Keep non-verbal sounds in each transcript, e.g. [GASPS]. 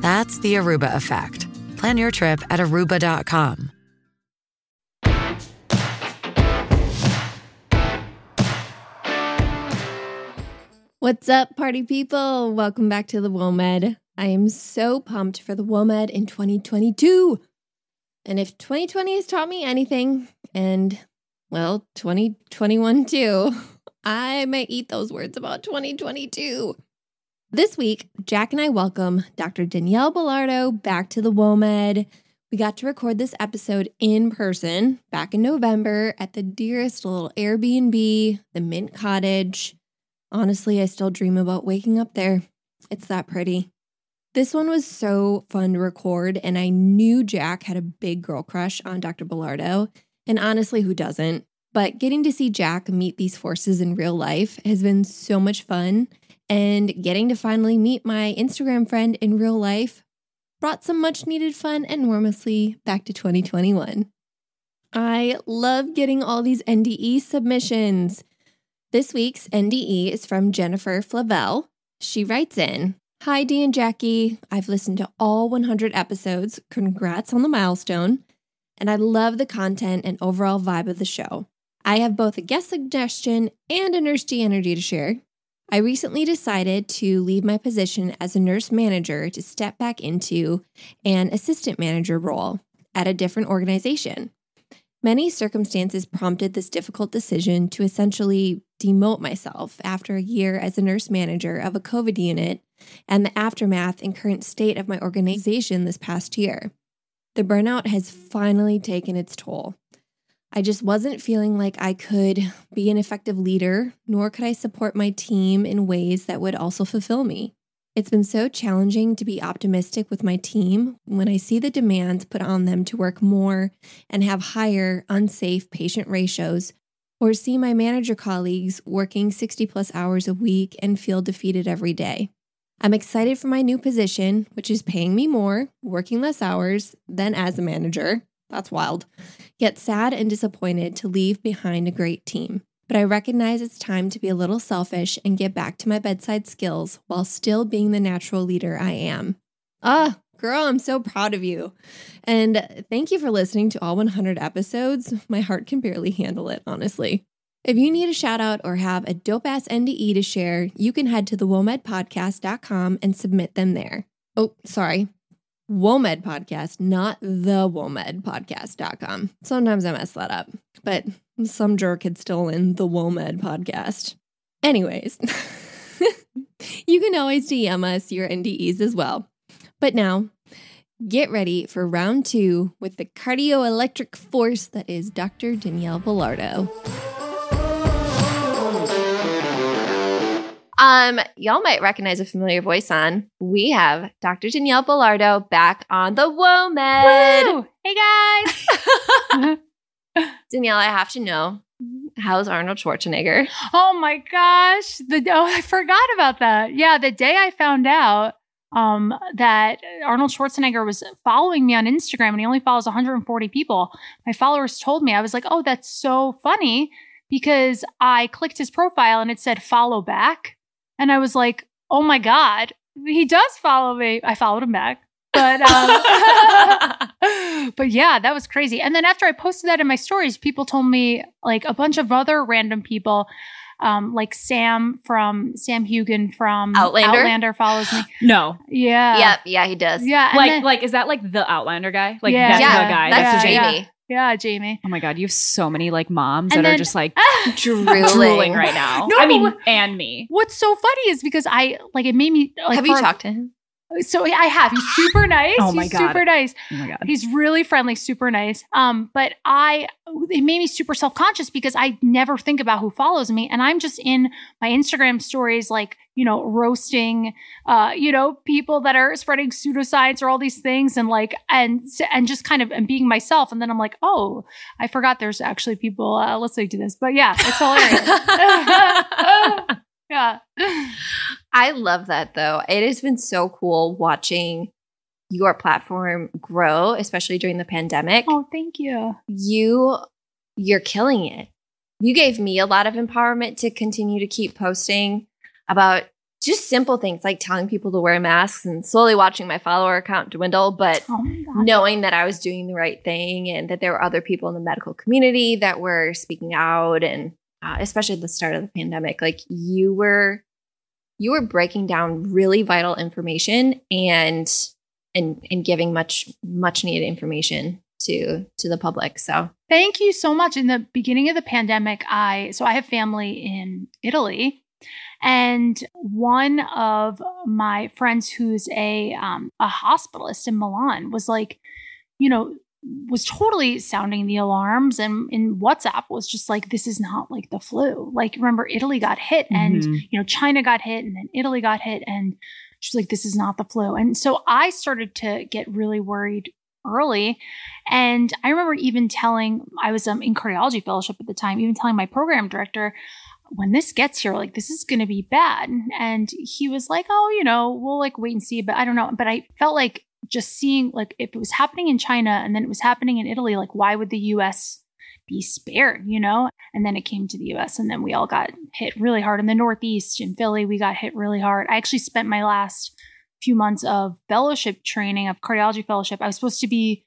That's the Aruba effect. Plan your trip at aruba.com. What's up, party people? Welcome back to the WOMED. I am so pumped for the WOMED in 2022. And if 2020 has taught me anything, and well, 2021 too, [LAUGHS] I might eat those words about 2022. This week, Jack and I welcome Dr. Danielle Belardo back to the WOMED. We got to record this episode in person back in November at the dearest little Airbnb, the Mint Cottage. Honestly, I still dream about waking up there. It's that pretty. This one was so fun to record, and I knew Jack had a big girl crush on Dr. Belardo. And honestly, who doesn't? But getting to see Jack meet these forces in real life has been so much fun. And getting to finally meet my Instagram friend in real life brought some much needed fun enormously back to 2021. I love getting all these NDE submissions. This week's NDE is from Jennifer Flavel. She writes in Hi, Dee and Jackie. I've listened to all 100 episodes. Congrats on the milestone. And I love the content and overall vibe of the show. I have both a guest suggestion and a Nurse G energy to share. I recently decided to leave my position as a nurse manager to step back into an assistant manager role at a different organization. Many circumstances prompted this difficult decision to essentially demote myself after a year as a nurse manager of a COVID unit and the aftermath and current state of my organization this past year. The burnout has finally taken its toll. I just wasn't feeling like I could be an effective leader, nor could I support my team in ways that would also fulfill me. It's been so challenging to be optimistic with my team when I see the demands put on them to work more and have higher unsafe patient ratios, or see my manager colleagues working 60 plus hours a week and feel defeated every day. I'm excited for my new position, which is paying me more, working less hours than as a manager. That's wild. Yet sad and disappointed to leave behind a great team but I recognize it's time to be a little selfish and get back to my bedside skills while still being the natural leader I am. Ah, girl, I'm so proud of you. And thank you for listening to all 100 episodes. My heart can barely handle it, honestly. If you need a shout out or have a dope ass NDE to share, you can head to thewomedpodcast.com and submit them there. Oh, sorry. WOMED podcast, not the WOMEDpodcast.com. Sometimes I mess that up, but some jerk had stolen the WOMED podcast. Anyways, [LAUGHS] you can always DM us your NDEs as well. But now, get ready for round two with the cardio electric force that is Dr. Danielle Belardo. Um, y'all might recognize a familiar voice on. We have Dr. Danielle Belardo back on the WOMED. Woo! Hey guys. [LAUGHS] [LAUGHS] Danielle, I have to know how's Arnold Schwarzenegger? oh my gosh. The oh, I forgot about that. Yeah, the day I found out um, that Arnold Schwarzenegger was following me on Instagram and he only follows 140 people. My followers told me, I was like, oh, that's so funny because I clicked his profile and it said follow back. And I was like, oh my God, he does follow me. I followed him back. But um, [LAUGHS] but yeah, that was crazy. And then after I posted that in my stories, people told me like a bunch of other random people, um, like Sam from Sam Heughan from Outlander? Outlander follows me. [GASPS] No. Yeah. Yep, yeah, he does. Yeah. Like then- like is that like the Outlander guy? Like Yeah. that's yeah, the guy. That's Yeah, Jamie. Yeah, Jamie. Oh my god, you have so many like moms And that then- are just like [LAUGHS] Drooling. drooling right now. No, I mean, and me. What's so funny is because I like it made me like have you talked to him? So I have. He's super nice. Oh my He's God. super nice. Oh my god. He's really friendly, super nice. Um, but I it made me super self-conscious because I never think about who follows me. And I'm just in my Instagram stories, like, you know, roasting uh, you know, people that are spreading pseudoscience or all these things and like and and just kind of and being myself. And then I'm like, oh, I forgot there's actually people uh listening to this. But yeah, it's hilarious. [LAUGHS] [LAUGHS] yeah. [LAUGHS] I love that though. It has been so cool watching your platform grow, especially during the pandemic. Oh, thank you. You you're killing it. You gave me a lot of empowerment to continue to keep posting about just simple things like telling people to wear masks and slowly watching my follower count dwindle, but Oh knowing that I was doing the right thing and that there were other people in the medical community that were speaking out and uh, especially at the start of the pandemic like you were you were breaking down really vital information and and and giving much much needed information to to the public so Thank you so much. In the beginning of the pandemic, I so I have family in Italy, and one of my friends who's a um, a hospitalist in Milan was like, you know, was totally sounding the alarms, and in WhatsApp was just like, this is not like the flu. Like, remember, Italy got hit, and Mhm. you know, China got hit, and then Italy got hit, and she's like, this is not the flu. And so I started to get really worried early. And I remember even telling, I was um, in cardiology fellowship at the time, even telling my program director, when this gets here, like this is going to be bad. And he was like, oh, you know, we'll like wait and see. But I don't know. But I felt like just seeing, like, if it was happening in China and then it was happening in Italy, like, why would the US be spared, you know? And then it came to the US and then we all got hit really hard. In the Northeast, in Philly, we got hit really hard. I actually spent my last few months of fellowship training of cardiology fellowship. I was supposed to be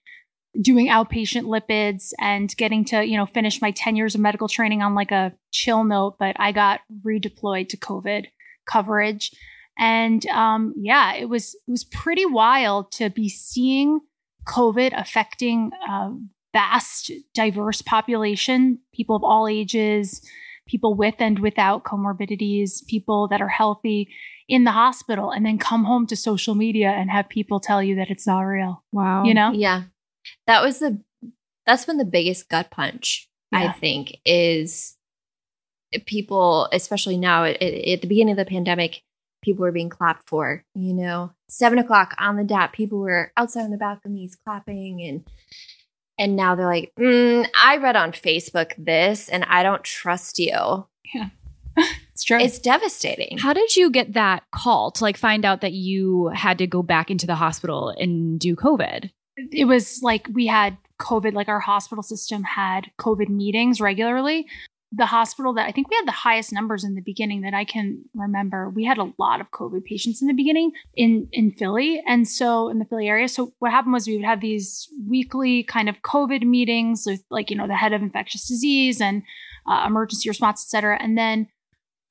doing outpatient lipids and getting to, you know, finish my 10 years of medical training on like a chill note, but I got redeployed to COVID coverage. And um, yeah, it was it was pretty wild to be seeing COVID affecting a vast, diverse population, people of all ages, people with and without comorbidities, people that are healthy in the hospital, and then come home to social media and have people tell you that it's not real. Wow. You know? yeah that was the that's been the biggest gut punch i think is people especially now at, at the beginning of the pandemic people were being clapped for you know seven o'clock on the dot people were outside on the balconies clapping and and now they're like mm, i read on facebook this and i don't trust you Yeah. [LAUGHS] It's true. it's devastating How did you get that call to like find out that you had to go back into the hospital and do COVID? it was like we had COVID, like our hospital system had COVID meetings regularly. The hospital that I think we had the highest numbers in the beginning that I can remember, we had a lot of COVID patients in the beginning in in Philly, and so in the Philly area. So what happened was we would have these weekly kind of COVID meetings with like you know the head of infectious disease and uh, emergency response, et cetera, and then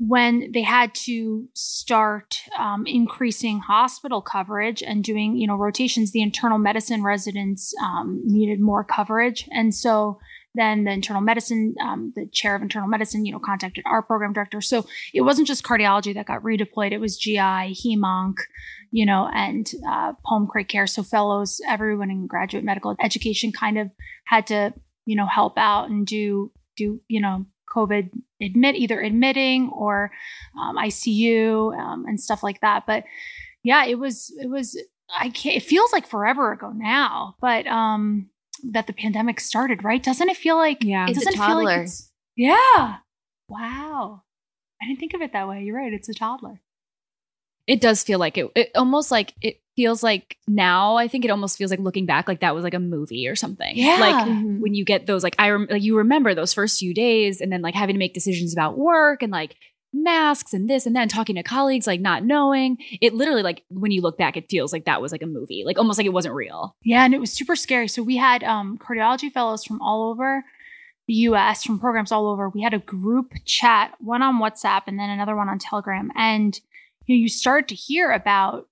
when they had to start um, increasing hospital coverage and doing you know rotations the internal medicine residents um, needed more coverage. And so then the internal medicine um, the chair of internal medicine you know contacted our program director. So it wasn't just cardiology that got redeployed. It was gi hemonc you know and uh, pulm crit care. So fellows everyone in graduate medical education kind of had to you know help out and do do you know covid admit either admitting or um, ICU um, and stuff like that. But yeah, it was it was I can't. It feels like forever ago now, but um, that the pandemic started, right? Doesn't it feel like Yeah. It It's a doesn't feel like yeah. Wow. I didn't think of it that way. You're right. It's a toddler. It does feel like it, it almost like it feels like now I think it almost feels like looking back like that was like a movie or something. Yeah. Like Mhm. when you get those like I rem- like you remember those first few days and then like having to make decisions about work and like masks and this and then talking to colleagues like not knowing it literally like when you look back it feels like that was like a movie like almost like it wasn't real Yeah, and it was super scary. So we had um, cardiology fellows from all over the U.S. from programs all over. We had a group chat, one on WhatsApp and then another one on Telegram, and you know, you start to hear about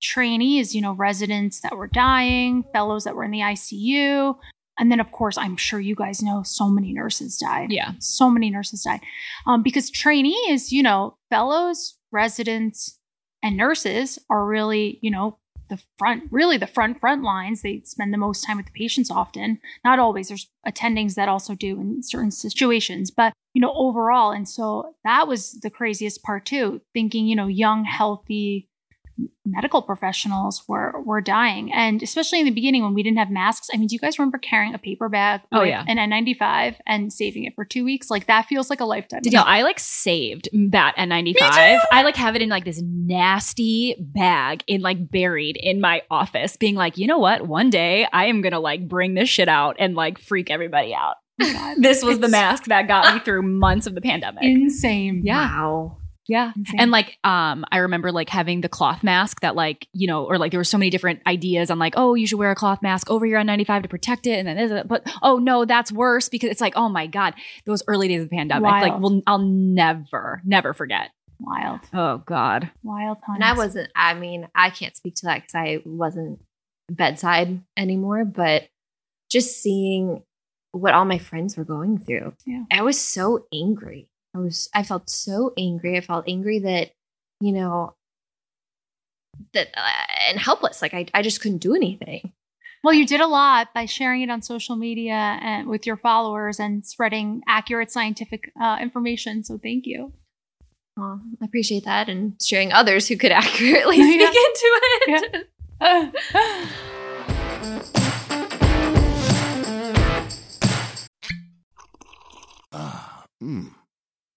trainees, you know, residents that were dying, fellows that were in the ICU, and then of course, I'm sure you guys know so many nurses died. Yeah. So many nurses died. Um, because trainees you know fellows residents and nurses are really, you know, the front, really the front front lines. They spend the most time with the patients often. Not always. There's attendings that also do in certain situations, but you know, overall. And so that was the craziest part too. Thinking, you know, young, healthy medical professionals were were dying and especially in the beginning when we didn't have masks i mean do you guys remember carrying a paper bag Oh, yeah. an n95 and saving it for two weeks like that feels like a lifetime Danielle, I like saved that N95. I like have it in like this nasty bag in like buried in my office, being like, you know what? One day I am gonna like bring this shit out and like freak everybody out. Oh [LAUGHS] this was the mask that got me [LAUGHS] through months of the pandemic. insane Yeah. Wow. Yeah. Insane. And like um I remember like having the cloth mask that like, you know, or like there were so many different ideas on like, oh, you should wear a cloth mask over your N95 to protect it and then this, but oh no, that's worse because it's like, oh my god, those early days of the pandemic. Like Wild. we'll, I'll never never forget. wild Oh god. wild times And I wasn't, I mean, I can't speak to that because I wasn't bedside anymore, but just seeing what all my friends were going through, Yeah. I was so angry. I was, I felt so angry. I felt angry that, you know, that, uh, and helpless. Like I, I just couldn't do anything. Well, you did a lot by sharing it on social media and with your followers and spreading accurate scientific uh, information. So thank you. Well, I appreciate that and sharing others who could [LAUGHS] accurately [LAUGHS] Yeah. speak into it. [LAUGHS] Ah, mmm.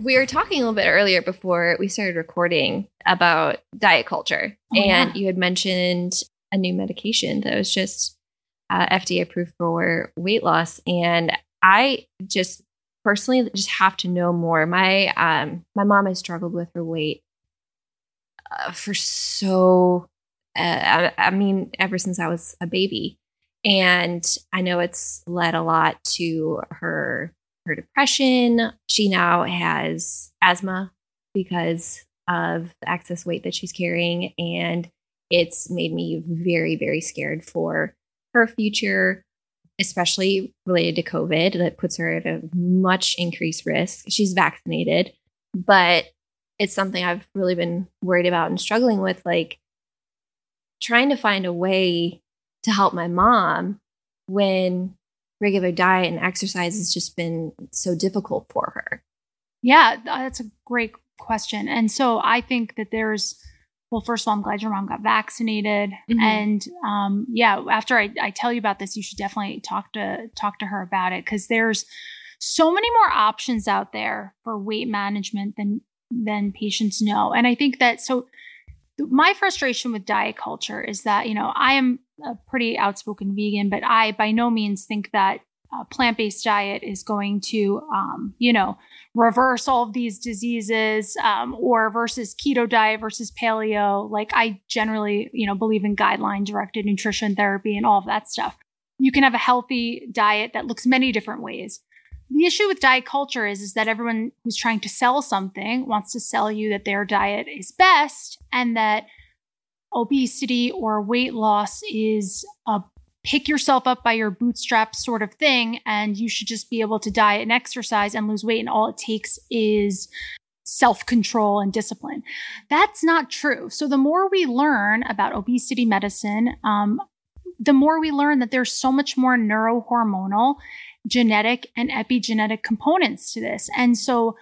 we were talking a little bit earlier before we started recording about diet culture, Oh, and yeah. you had mentioned a new medication that was just uh, FDA approved for weight loss, and I just personally just have to know more. My um, my mom has struggled with her weight uh, for so, uh, I, I mean, ever since I was a baby, and I know it's led a lot to her her depression. She now has asthma because of the excess weight that she's carrying. And it's made me very, very scared for her future, especially related to COVID, that puts her at a much increased risk. She's vaccinated, but it's something I've really been worried about and struggling with, like trying to find a way to help my mom when regular diet and exercise has just been so difficult for her. Yeah, that's a great question. And so I think that there's, well, first of all, I'm glad your mom got vaccinated. Mhm. And um, yeah, after I, I tell you about this, you should definitely talk to talk to her about it because there's so many more options out there for weight management than than patients know. And I think that so my frustration with diet culture is that you know I am a pretty outspoken vegan, but I by no means think that a plant-based diet is going to um, you know reverse all of these diseases um, or versus keto diet versus paleo. Like i generally you know believe in guideline directed nutrition therapy and all of that stuff. You can have a healthy diet that looks many different ways the issue with diet culture is, is that everyone who's trying to sell something wants to sell you that their diet is best and that obesity or weight loss is a pick yourself up by your bootstraps sort of thing. And you should just be able to diet and exercise and lose weight. And all it takes is self-control and discipline. That's not true. So the more we learn about obesity medicine um, the more we learn that there's so much more neurohormonal genetic and epigenetic components to this and so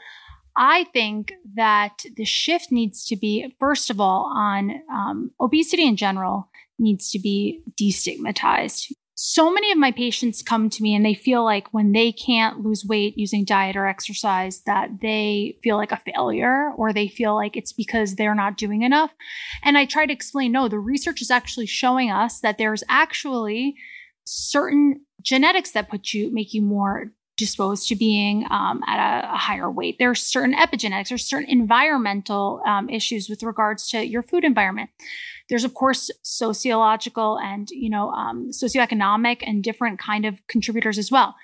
I think that the shift needs to be, first of all, on um, obesity in general needs to be destigmatized. So many of my patients come to me and they feel like when they can't lose weight using diet or exercise, that they feel like a failure or they feel like it's because they're not doing enough. And I try to explain no, the research is actually showing us that there's actually certain genetics that put you make you more disposed to being um, at a, a, higher weight. There are certain epigenetics, there's certain environmental um, issues with regards to your food environment. There's of course sociological and you know um, socioeconomic and different kind of contributors as well.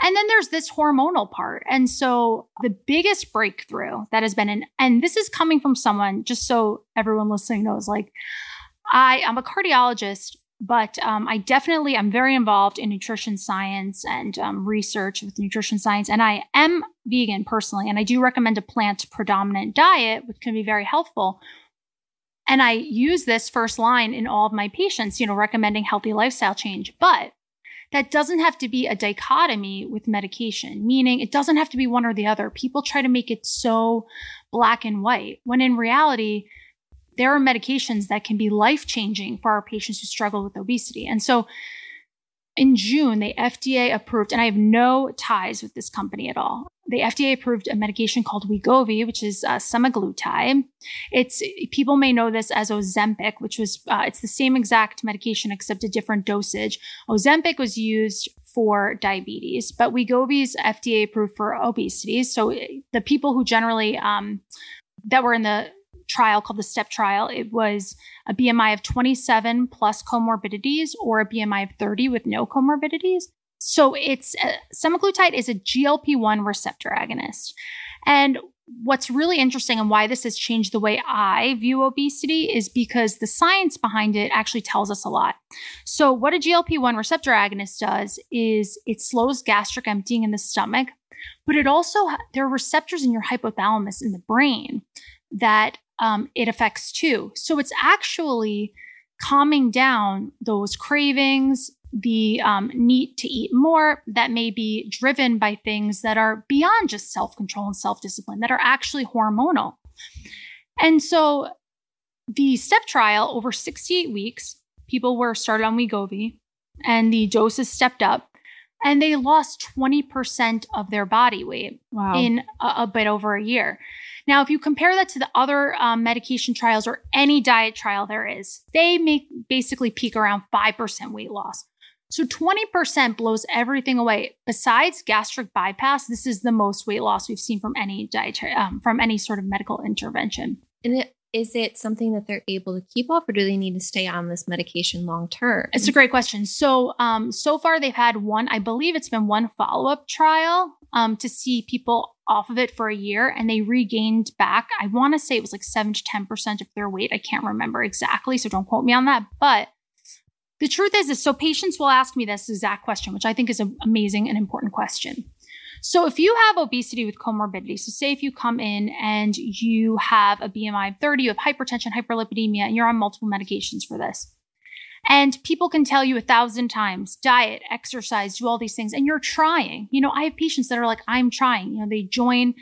And then there's this hormonal part. And so the biggest breakthrough that has been in, and this is coming from someone, just so everyone listening knows, like I am a cardiologist, but um, I definitely am very involved in nutrition science and um, research with nutrition science. And I am vegan personally, and I do recommend a plant predominant diet, which can be very helpful. And I use this first line in all of my patients, you know, recommending healthy lifestyle change. But that doesn't have to be a dichotomy with medication, meaning it doesn't have to be one or the other. People try to make it so black and white when in reality, there are medications that can be life changing for our patients who struggle with obesity. And so in June, the FDA approved, and I have no ties with this company at all. The FDA approved a medication called Wegovy, which is uh, semaglutide. It's people may know this as Ozempic, which was uh, it's the same exact medication except a different dosage. Ozempic was used for diabetes, but Wegovy is FDA approved for obesity. So the people who generally um, that were in the trial called the STEP trial, it was a BMI of 27 plus comorbidities or a BMI of 30 with no comorbidities. So it's uh, semaglutide is a GLP-1 receptor agonist. And what's really interesting and why this has changed the way I view obesity is because the science behind it actually tells us a lot. So what a GLP-1 receptor agonist does is it slows gastric emptying in the stomach, but it also there are receptors in your hypothalamus in the brain that um, it affects too. So it's actually calming down those cravings, the um, need to eat more that may be driven by things that are beyond just self control and self discipline, that are actually hormonal. And so the STEP trial over 68 weeks, people were started on Wegovy and the doses stepped up and they lost 20% of their body weight wow. in a, a, bit over a year. Now, if you compare that to the other um, medication trials or any diet trial there is, they make basically peak around 5% weight loss. So 20% blows everything away. Besides gastric bypass, this is the most weight loss we've seen from any dietary, um, from any sort of medical intervention. And it, is it something that they're able to keep off, or do they need to stay on this medication long term? It's a great question. So, um, so far they've had one, I believe it's been one follow up trial um, to see people off of it for a year and they regained back, I want to say it was like 7 to 10% of their weight. I can't remember exactly, so don't quote me on that. But the truth is, is so patients will ask me this exact question, which I think is an amazing and important question. So if you have obesity with comorbidity, so say if you come in and you have a BMI of 30, you have hypertension, hyperlipidemia, and you're on multiple medications for this. And people can tell you a thousand times diet, exercise, do all these things, and you're trying. You know, I have patients that are like, I'm trying. You know, they join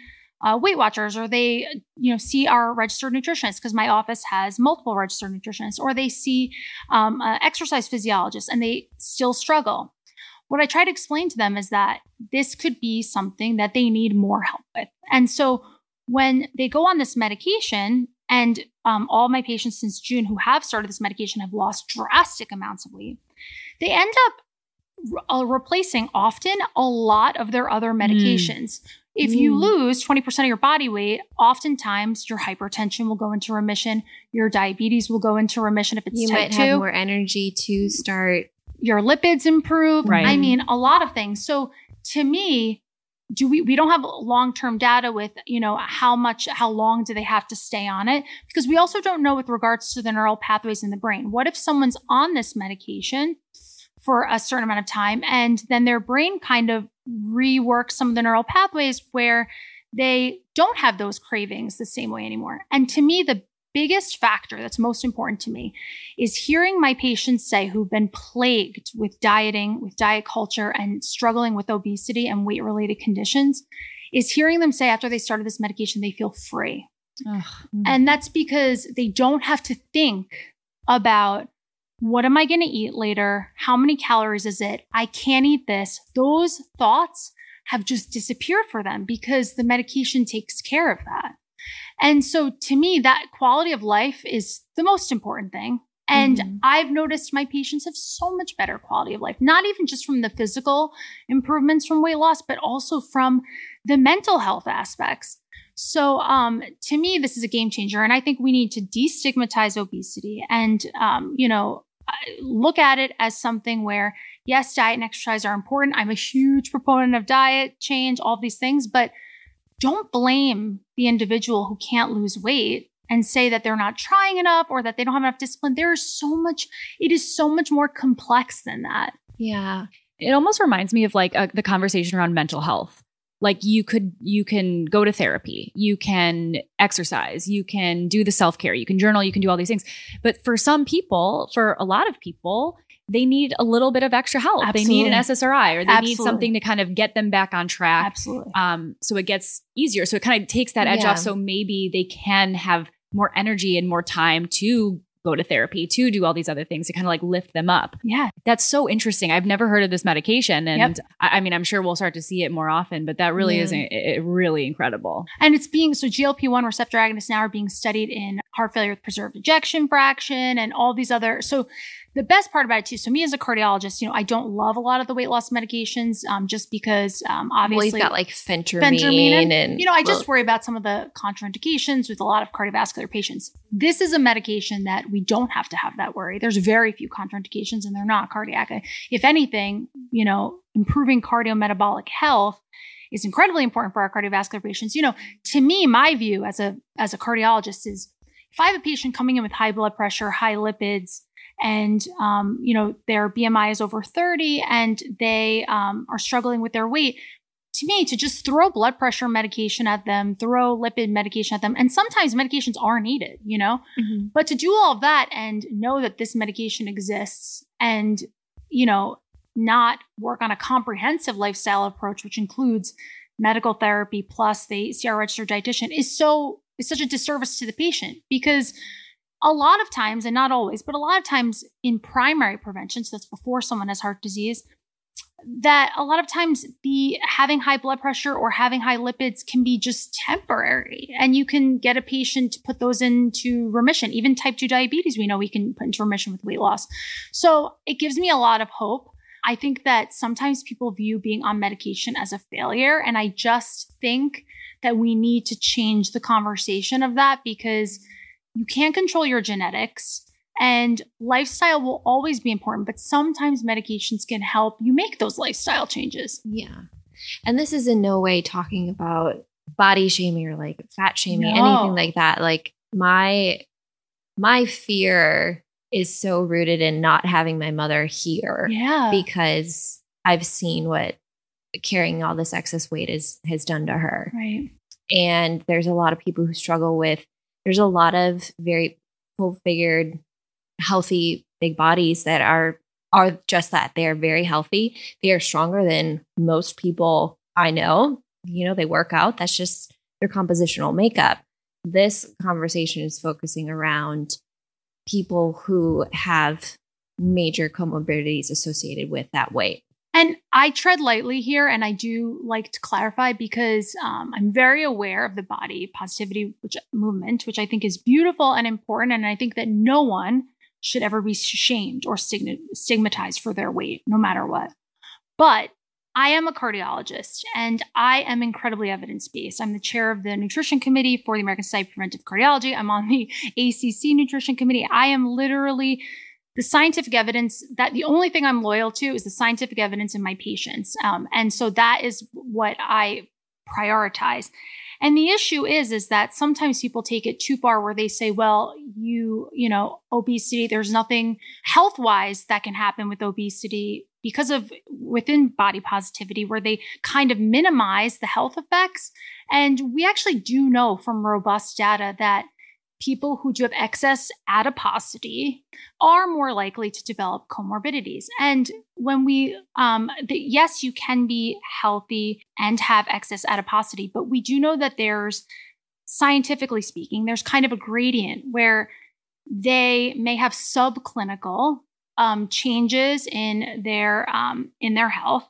uh, Weight Watchers or they, you know, see our registered nutritionist because my office has multiple registered nutritionists, or they see um, exercise physiologists and they still struggle. What I try to explain to them is that this could be something that they need more help with. And so when they go on this medication, and um, all my patients since June who have started this medication have lost drastic amounts of weight. They end up re- uh, replacing often a lot of their other hmm. medications. Mm. If mm. you lose 20% of your body weight, oftentimes your hypertension will go into remission, your diabetes will go into remission if it's you type might 2. have more energy to start your lipids improve. Right. I mean, a lot of things. So to me, do we we don't have long-term data with you know how much how long do they have to stay on it because we also don't know with regards to the neural pathways in the brain what if someone's on this medication for a certain amount of time and then their brain kind of reworks some of the neural pathways where they don't have those cravings the same way anymore and to me the biggest factor that's most important to me is hearing my patients say who've been plagued with dieting, with diet culture, and struggling with obesity and weight related conditions, is hearing them say after they started this medication, they feel free. Ugh. And that's because they don't have to think about what am I going to eat later? How many calories is it? I can't eat this. Those thoughts have just disappeared for them because the medication takes care of that. And so to me, that quality of life is the most important thing. And Mhm. I've noticed my patients have so much better quality of life, not even just from the physical improvements from weight loss, but also from the mental health aspects. So, um, to me, this is a game changer. And I think we need to destigmatize obesity and, um, you know, look at it as something where, yes, diet and exercise are important. I'm a huge proponent of diet change, all of these things, but don't blame the individual who can't lose weight and say that they're not trying enough or that they don't have enough discipline. There is so much, it is so much more complex than that. Yeah. it almost reminds me of like uh, the conversation around mental health like you could you can go to therapy you can exercise you can do the self-care you can journal you can do all these things but for some people for a lot of people they need a little bit of extra help they need an ssri or they need something to kind of get them back on track Absolutely. um, so it gets easier so it kind of takes that edge Yeah. off so maybe they can have more energy and more time to go to therapy to do all these other things to kind of like lift them up Yeah. that's so interesting. I've never heard of this medication, and Yep. I, I mean, I'm sure we'll start to see it more often. But that really Yeah. is really incredible. And it's being so GLP 1 receptor agonists now are being studied in heart failure with preserved ejection fraction and all these other. So the best part about it too, so me as a cardiologist, you know, I don't love a lot of the weight loss medications um, just because um, Well, obviously. you've got like phentermine, Phentermine and you know, I just worry about some of the contraindications with a lot of cardiovascular patients. This is a medication that we don't have to have that worry. There's very few contraindications and they're not cardiac. If anything, you know, improving cardiometabolic health is incredibly important for our cardiovascular patients. You know, to me, my view as a as a cardiologist is if I have a patient coming in with high blood pressure, high lipids, and um, you know their BMI is over 30 and they um, are struggling with their weight, to me, to just throw blood pressure medication at them, throw lipid medication at them, and sometimes medications are needed, you know, mhm. but to do all of that and know that this medication exists and, you know, not work on a comprehensive lifestyle approach, which includes medical therapy plus the CR registered dietitian, is so is such a disservice to the patient because a lot of times, and not always, but a lot of times in primary prevention, so that's before someone has heart disease, that a lot of times the having high blood pressure or having high lipids can be just temporary and you can get a patient to put those into remission. Even type 2 diabetes we know we can put into remission with weight loss. So it gives me a lot of hope. I think that sometimes people view being on medication as a failure and i just think that we need to change the conversation of that because you can't control your genetics and lifestyle will always be important, but sometimes medications can help you make those lifestyle changes. Yeah. And this is in no way talking about body shaming or like fat shaming, No. anything like that. Like my my fear is so rooted in not having my mother here Yeah. because I've seen what carrying all this excess weight is has done to her. right. And there's a lot of people who struggle with there's a lot of very full figured healthy big bodies that are are just that. They are very healthy. They are stronger than most people i know. You know they work out. That's just their compositional makeup. This conversation is focusing around people who have major comorbidities associated with that weight And I tread lightly here, and I do like to clarify because um, I'm very aware of the body positivity which, movement, which I think is beautiful and important. And I think that no one should ever be shamed or stigmatized for their weight, no matter what. But I am a cardiologist and I am incredibly evidence based. I'm the chair of the nutrition committee for the American Society of Preventive Cardiology. I'm on the ACC nutrition committee. I am literally the scientific evidence that the only thing I'm loyal to is the scientific evidence in my patients. Um, and so that is what I prioritize. And the issue is, is that sometimes people take it too far where they say, well, you, you know, obesity, there's nothing health wise that can happen with obesity because of within body positivity where they kind of minimize the health effects. And we actually do know from robust data that people who do have excess adiposity are more likely to develop comorbidities. And when we, um, the, yes, you can be healthy and have excess adiposity, but we do know that there's, scientifically speaking, there's kind of a gradient where they may have subclinical um, changes in their um, in their health,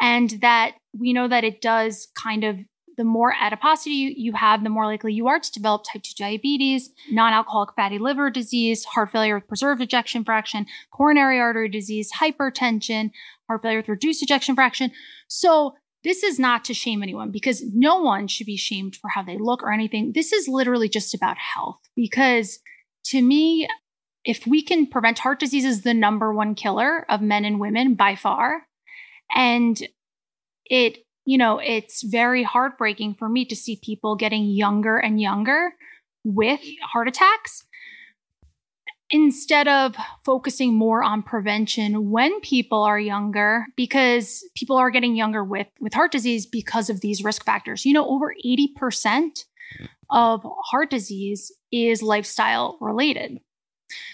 and that we know that it does kind of the more adiposity you, have, the more likely you are to develop type 2 diabetes, non alcoholic fatty liver disease, heart failure with preserved ejection fraction, coronary artery disease, hypertension, heart failure with reduced ejection fraction. So, this is not to shame anyone because no one should be shamed for how they look or anything. This is literally just about health because to me, if we can prevent heart disease is the number one killer of men and women by far. And it, you know, it's very heartbreaking for me to see people getting younger and younger with heart attacks. Instead of focusing more on prevention when people are younger because people are getting younger with with heart disease because of these risk factors. You know over 80% of heart disease is lifestyle related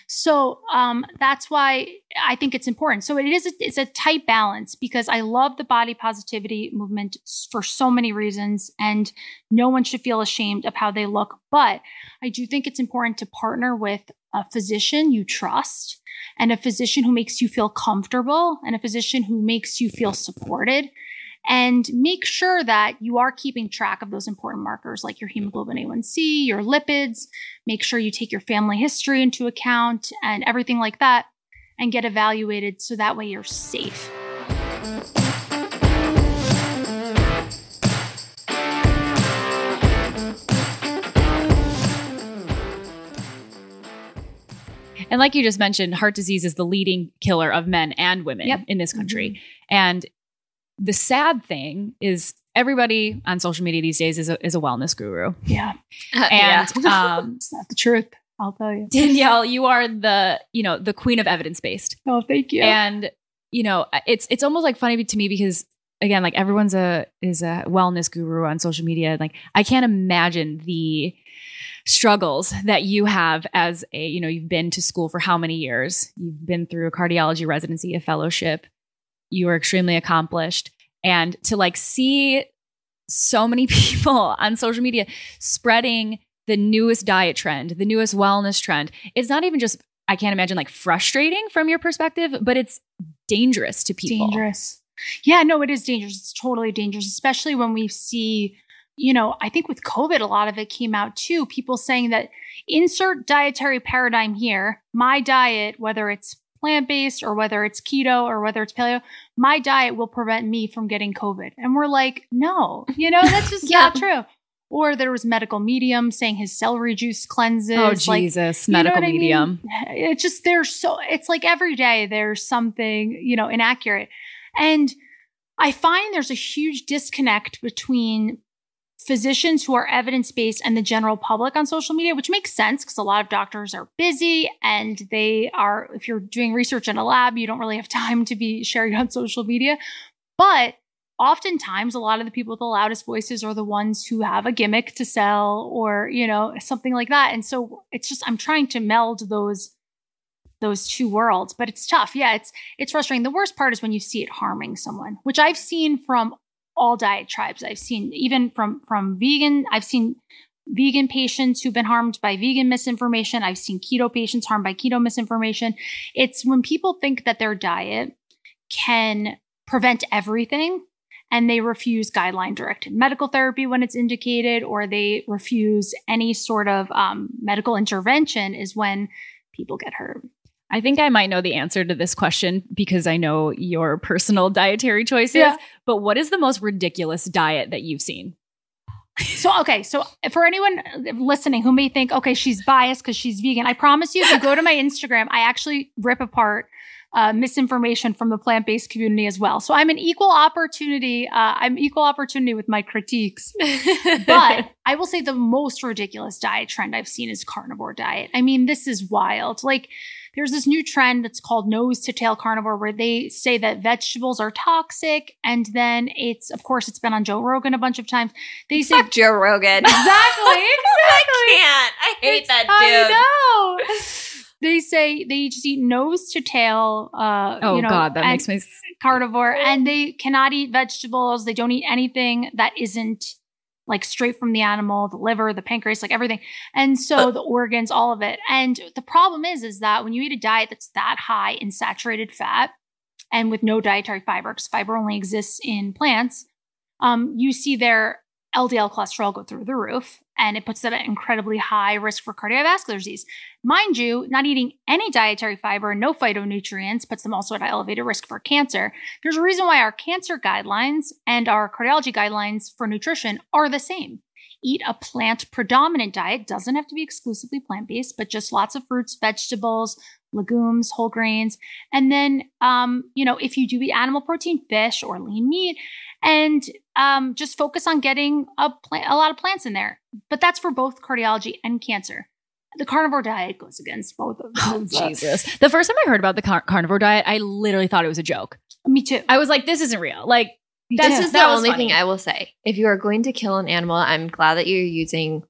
so um, that's why I think it's important. So it is a, it's a tight balance because I love the body positivity movement for so many reasons, and no one should feel ashamed of how they look. But I do think it's important to partner with a physician you trust and a physician who makes you feel comfortable and a physician who makes you feel supported and make sure that you are keeping track of those important markers like your hemoglobin A1C, your lipids. Make sure you take your family history into account and everything like that and get evaluated so that way you're safe. And like you just mentioned, heart disease is the leading killer of men and women Yep. in this country. Mm-hmm. And the sad thing is everybody on social media these days is a, is a wellness guru. Yeah, And [LAUGHS] um, it's not the truth. I'll tell you. Danielle, you are the, you know, the queen of evidence based. Oh, thank you. And you know, it's it's almost like funny to me because again, like everyone's a is a wellness guru on social media. Like I can't imagine the struggles that you have as a, you know, you've been to school for how many years? You've been through a cardiology residency, a fellowship. You are extremely accomplished. And to like see so many [LAUGHS] people on social media spreading the newest diet trend, the newest wellness trend. It's not even just, I can't imagine like frustrating from your perspective, but it's dangerous to people. dangerous. Yeah, no, it is dangerous. It's totally dangerous, especially when we see, you know, I think with COVID, a lot of it came out too. People saying that insert dietary paradigm here, my diet, whether it's plant based or whether it's keto or whether it's paleo, my diet will prevent me from getting COVID. And we're like, no, you know, that's just [LAUGHS] Yeah. not true. Or there was medical medium saying his celery juice cleanses. Oh, like, Jesus. you know Medical I mean? medium. It's just there's so it's like every day there's something, you know, inaccurate. And I find there's a huge disconnect between physicians who are evidence-based and the general public on social media, which makes sense because a lot of doctors are busy and they are if you're doing research in a lab, you don't really have [LAUGHS] time to be sharing on social media. But oftentimes a lot of the people with the loudest voices are the ones who have a gimmick to sell or you know something like that. And so it's just i'm trying to meld those those two worlds but it's tough. Yeah it's it's frustrating. The worst part is when you see it harming someone which i've seen from all diet tribes. I've seen even from from vegan i've seen vegan patients who've been harmed by vegan misinformation. I've seen keto patients harmed by keto misinformation. It's when people think that their diet can prevent everything and they refuse guideline directed medical therapy when it's indicated or they refuse any sort of um, medical intervention is when people get hurt I think I might know the answer to this question because I know your personal dietary choices. Yeah. But what is the most ridiculous diet that you've seen? so okay so for anyone listening who may think okay she's biased because she's vegan i promise you if you go to my instagram i actually rip apart uh, misinformation from the plant-based community as well so i'm an equal opportunity uh, i'm equal opportunity with my critiques but [LAUGHS] I will say the most ridiculous diet trend I've seen is carnivore diet. I mean, this is wild. Like, there's this new trend that's called nose to tail carnivore where they say that vegetables are toxic. And then it's, of course, it's been on Joe Rogan a bunch of times. They say, Fuck Joe Rogan. [LAUGHS] exactly, [LAUGHS] exactly. I can't. I hate that dude. I know. They say they just eat nose to tail. Uh, Oh you know, God, that makes me. carnivore and they cannot eat vegetables. They don't eat anything that isn't like straight from the animal, the liver, the pancreas, like everything. And so the organs, all of it. And the problem is, is that when you eat a diet that's that high in saturated fat and with no dietary fiber, because fiber only exists in plants, um, you see their LDL cholesterol go through the roof and it puts them at incredibly high risk for cardiovascular disease. Mind you, not eating any dietary fiber no phytonutrients puts them also at elevated risk for cancer. There's a reason why our cancer guidelines and our cardiology guidelines for nutrition are the same. Eat a plant predominant diet, doesn't have to be exclusively plant based, but just lots of fruits, vegetables, legumes, whole grains. And then, um, you know, if you do eat animal protein, fish or lean meat, and um, just focus on getting a, plant, a lot of plants in there. But that's for both cardiology and cancer. The carnivore diet goes against both of Oh. Jesus. The first time I heard about the car- carnivore diet, I literally thought it was a joke. Me too. I was like, this isn't real. Like, that's this is the only funny. thing I will say. If you are going to kill an animal, I'm glad that you're using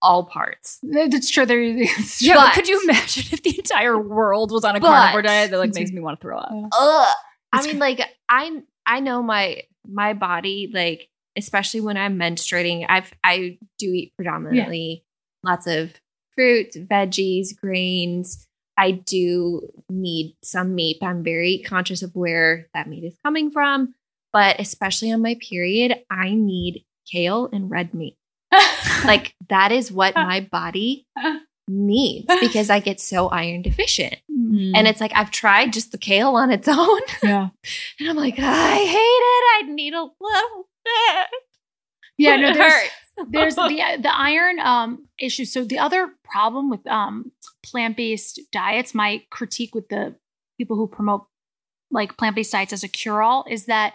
all parts. That's true. There, [LAUGHS] it's Yeah, true. but But- could you imagine if the entire world was on a But- carnivore diet? That like makes me want to throw up. Ugh. I mean, like I I know my my body, like especially when I'm menstruating, I've I do eat predominantly lots of fruits, veggies, grains. I do need some meat. I'm very conscious of where that meat is coming from. But especially on my period, I need kale and red meat. [LAUGHS] Like that is what [LAUGHS] my body needs [LAUGHS] because I get so iron deficient. Mm. And it's like I've tried just the kale on its [LAUGHS] own. yeah. And I'm like, I hate it. I need a little bit. Yeah, no, there's, there's the [LAUGHS] the iron um issue. So the other problem with um plant-based diets, my critique with the people who promote like plant-based diets as a cure-all is that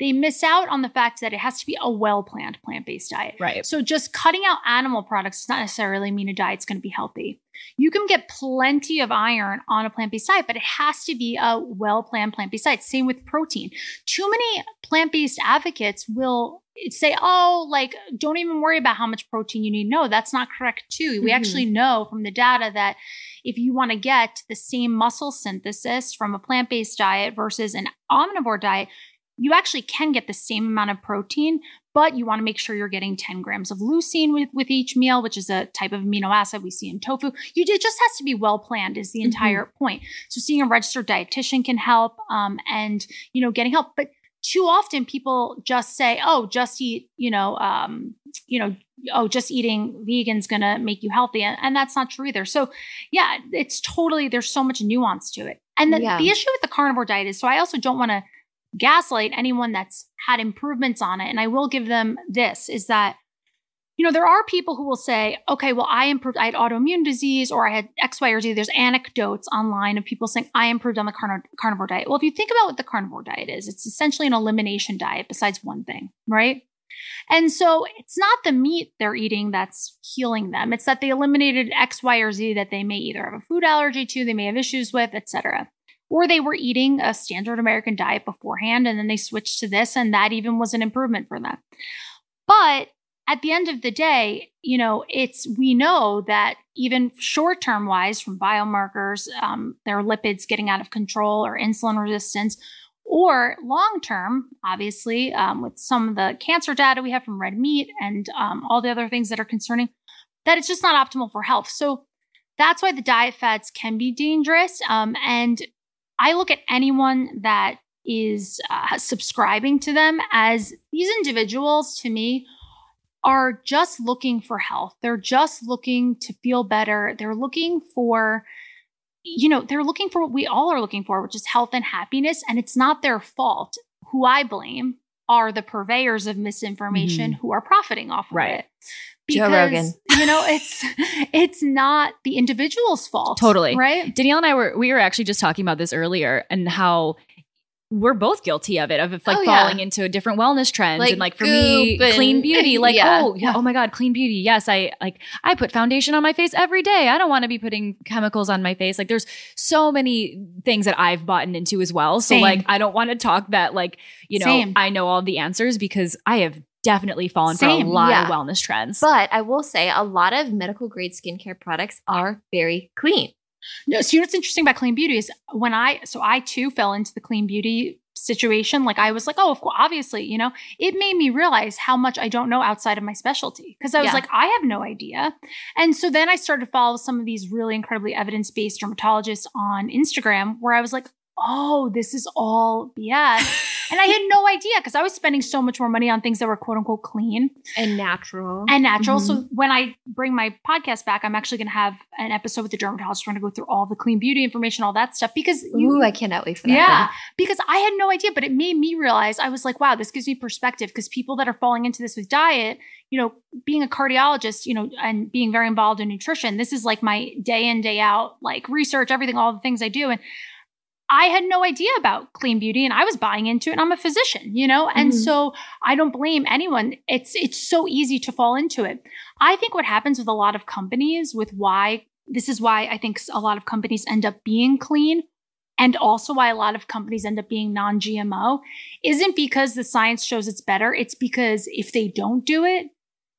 they miss out on the fact that it has to be a well-planned plant-based diet. right. So just cutting out animal products does not necessarily mean a diet's going to be healthy. You can get plenty of iron on a plant-based diet, but it has to be a well-planned plant-based diet. Same with protein. Too many plant-based advocates will say, "Oh, like don't even worry about how much protein you need." No, that's not correct too. We Mhm. actually know from the data that if you want to get the same muscle synthesis from a plant-based diet versus an omnivore diet, you actually can get the same amount of protein, but you want to make sure you're getting 10 grams of leucine with, with each meal, which is a type of amino acid we see in tofu. You, it just has to be well planned, is the Mhm. entire point. So seeing a registered dietitian can help, um, and you know, getting help. But too often people just say, "Oh, just eat," you know, um, you know, oh, just eating vegan's gonna make you healthy, and, and that's not true either. So, yeah, it's totally there's so much nuance to it. And the, Yeah. the issue with the carnivore diet is, so I also don't want to gaslight anyone that's had improvements on it. And I will give them this is that, you know, there are people who will say, okay, well, I improved, I had autoimmune disease or I had X, Y, or Z. There's anecdotes online of people saying, I improved on the carn- carnivore diet. Well, if you think about what the carnivore diet is, it's essentially an elimination diet besides one thing, right? And so it's not the meat they're eating that's healing them. It's that they eliminated X, Y, or Z that they may either have a food allergy to, they may have issues with, etc or they were eating a standard American diet beforehand and then they switched to this, and that even was an improvement for them. But at the end of the day, you know, it's we know that even short term wise, from biomarkers, um, their lipids getting out of control or insulin resistance, or long term, obviously, um, with some of the cancer data we have from red meat and um, all the other things that are concerning, that it's just not optimal for health. So that's why the diet fads can be dangerous. Um, and I look at anyone that is uh, subscribing to them as these individuals to me are just looking for health. They're just looking to feel better. They're looking for, you know, they're looking for what we all are looking for, which is health and happiness. And it's not their fault. Who I blame are the purveyors of misinformation mm-hmm. who are profiting off of Right. it. Joe Rogan. you know, it's [LAUGHS] it's not the individual's fault. Totally. Right. Danielle and I were we were actually just talking about this earlier and how we're both guilty of it of it's like Oh, yeah. falling into a different wellness trends Like and like for me and- clean [LAUGHS] beauty like Yeah. oh yeah oh my god clean beauty yes I like I put foundation on my face every day I don't want to be putting chemicals on my face like there's so many things that I've bought into as well so Same. like I don't want to talk that like you know Same. I know all the answers because I have definitely fallen for a lot Yeah. of wellness trends But I will say a lot of medical grade skincare products are very clean. No, so you know what's interesting about clean beauty is when I so I too fell into the clean beauty situation. Like I was like, oh, of course, obviously, you know, it made me realize how much I don't know outside of my specialty because I was Yeah. like, I have no idea. And so then I started to follow some of these really incredibly evidence based dermatologists on Instagram where I was like, oh, this is all BS. [LAUGHS] And I had no idea because I was spending so much more money on things that were quote unquote clean And natural. and natural. Mhm. So when I bring my podcast back, I'm actually going to have an episode with the dermatologist. We're going to go through all the clean beauty information, all that stuff because you, Ooh, I cannot wait for that. yeah, because I had no idea, but it made me realize I was like, wow, this gives me perspective because people that are falling into this with diet, you know, being a cardiologist, you know, and being very involved in nutrition, this is like my day in, day out, like research, everything, all the things I do. And I had no idea about clean beauty and I was buying into it and I'm a physician, you know? And Mhm. so I don't blame anyone. It's it's so easy to fall into it. I think what happens with a lot of companies with why this is why I think a lot of companies end up being clean and also why a lot of companies end up being non-GMO isn't because the science shows it's better. It's because if they don't do it,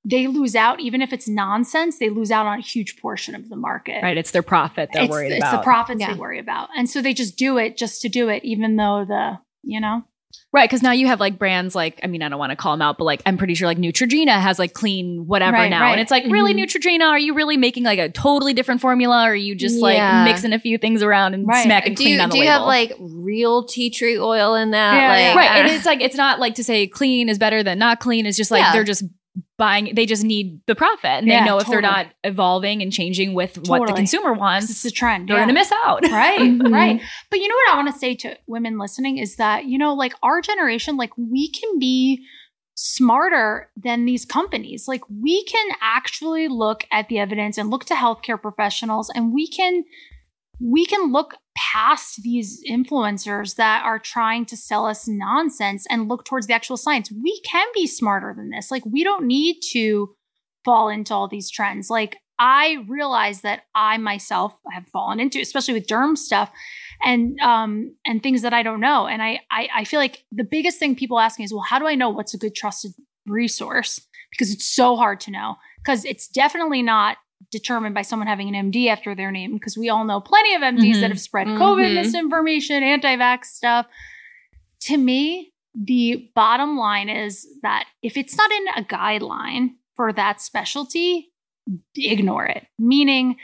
they lose out. Even if it's nonsense, they lose out on a huge portion of the market. Right. It's their profit they're it's, worried it's about. It's the profits Yeah. they worry about, and so they just do it just to do it, even though the you know Right, because now you have like brands like I mean I don't want to call them out, but like I'm pretty sure like Neutrogena has like clean whatever Right, now, right. and it's like really Mhm. Neutrogena. Are you really making like a totally different formula, or are you just like mixing a few things around and Right. smacking Do clean you, on the do you have like real tea tree oil in that? Yeah, like, yeah. right, and it's like it's not like to say clean is better than not clean. It's just like Yeah. they're just buying. They just need the profit, and Yeah, they know if they're not evolving and changing with what the consumer consumer 'cause wants, it's a trend. they're yeah. gonna miss out. [LAUGHS] right Mhm. right but you know what i want to say to women listening is that you know like our generation like we can be smarter than these companies like we can actually look at the evidence and look to healthcare professionals and we can we can look past these influencers that are trying to sell us nonsense and look towards the actual science we can be smarter than this like we don't need to fall into all these trends like I realize that I myself have fallen into, especially with derm stuff and um and things that I don't know. And I, I I feel like the biggest thing people ask me is, well, how do I know what's a good trusted resource? Because it's so hard to know. Because it's definitely not determined by someone having an MD after their name. Because we all know plenty of MDs Mhm. that have spread COVID Mhm. misinformation, anti-vax stuff. To me, the bottom line is that if it's not in a guideline for that specialty, ignore it. Meaning,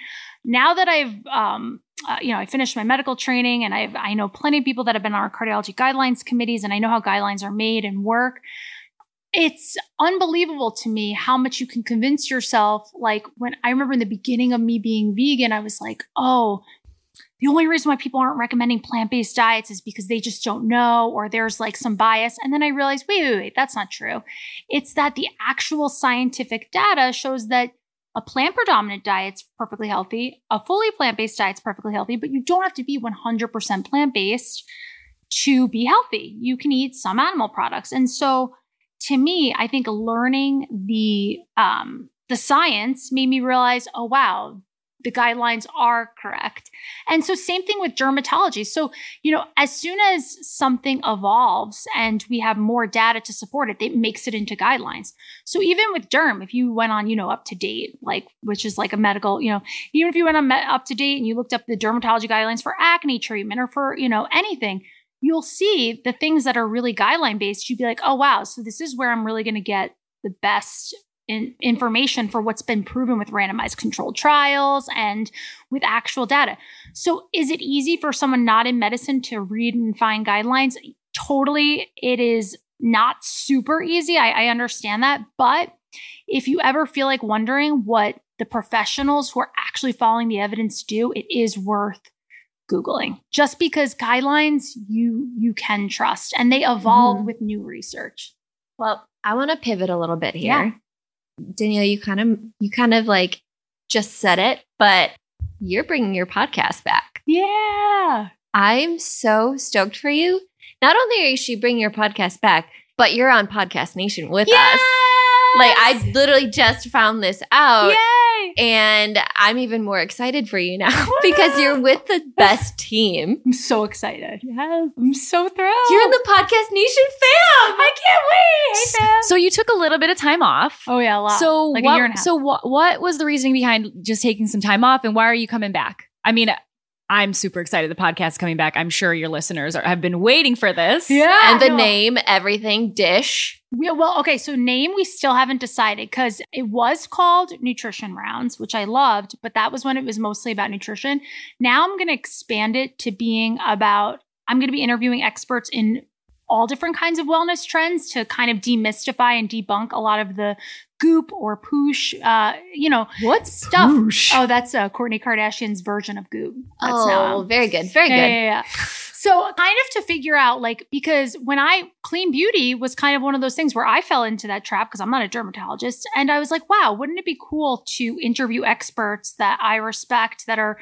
now that I've, um, uh, you know, I finished my medical training, and I've I know plenty of people that have been on our cardiology guidelines committees, and I know how guidelines are made and work. It's unbelievable to me how much you can convince yourself. Like when I remember in the beginning of me being vegan, I was like, oh, the only reason why people aren't recommending plant-based diets is because they just don't know or there's like some bias. And then i realized wait wait wait that's not true. It's that the actual scientific data shows that a plant predominant diet's perfectly healthy a fully plant-based diet's perfectly healthy but you don't have to be 100% plant-based to be healthy. You can eat some animal products. And so to me i think learning the um the science made me realize oh wow the guidelines are correct. And so, same thing with dermatology. So, you know, as soon as something evolves and we have more data to support it, it makes it into guidelines. So, even with derm, if you went on, you know, up to date, like, which is like a medical, you know, even if you went on up to date and you looked up the dermatology guidelines for acne treatment or for, you know, anything, you'll see the things that are really guideline based. You'd be like, oh, wow. So, this is where I'm really going to get the best in information for what's been proven with randomized controlled trials and with actual data. So, is it easy for someone not in medicine to read and find guidelines? Totally, it is not super easy. I, I understand that. But if you ever feel like wondering what the professionals who are actually following the evidence do, it is worth googling just because guidelines you you can trust and they evolve Mhm. with new research Well, I want to pivot a little bit Yeah. here. Danielle, you kind of you kind of like just said it, but you're bringing your podcast back. yeah I'm so stoked for you. Not only are you bringing your podcast back, but you're on Podcast Nation with us. Like I literally just found this out. Yay! And I'm even more excited for you now because you're with the [LAUGHS] best team. I'm so excited. Yes. I'm so thrilled. You're in the Podcast Nation fam. I can't wait. Hey, fam. So you took a little bit of time off. Oh, yeah, a lot. So like what, a year and a half. So what what was the reasoning behind just taking some time off, and why are you coming back? I mean, I'm super excited. The podcast is coming back. I'm sure your listeners are, have been waiting for this. yeah. and the no. name, everything, dish. We- well, okay. So name we still haven't decided because it was called Nutrition Rounds, which I loved, but that was when it was mostly about nutrition. Now I'm going to expand it to being about. I'm going to be interviewing experts in all different kinds of wellness trends to kind of demystify and debunk a lot of the goop or poosh, uh, you know, what stuff. Poosh. Oh, that's uh, Kourtney Kardashian's version of goop. That's Oh, very good. Very yeah, good. yeah, yeah. So kind of to figure out like because when I clean beauty was kind of one of those things where I fell into that trap because I'm not a dermatologist and I was like, wow, wouldn't it be cool to interview experts that I respect that are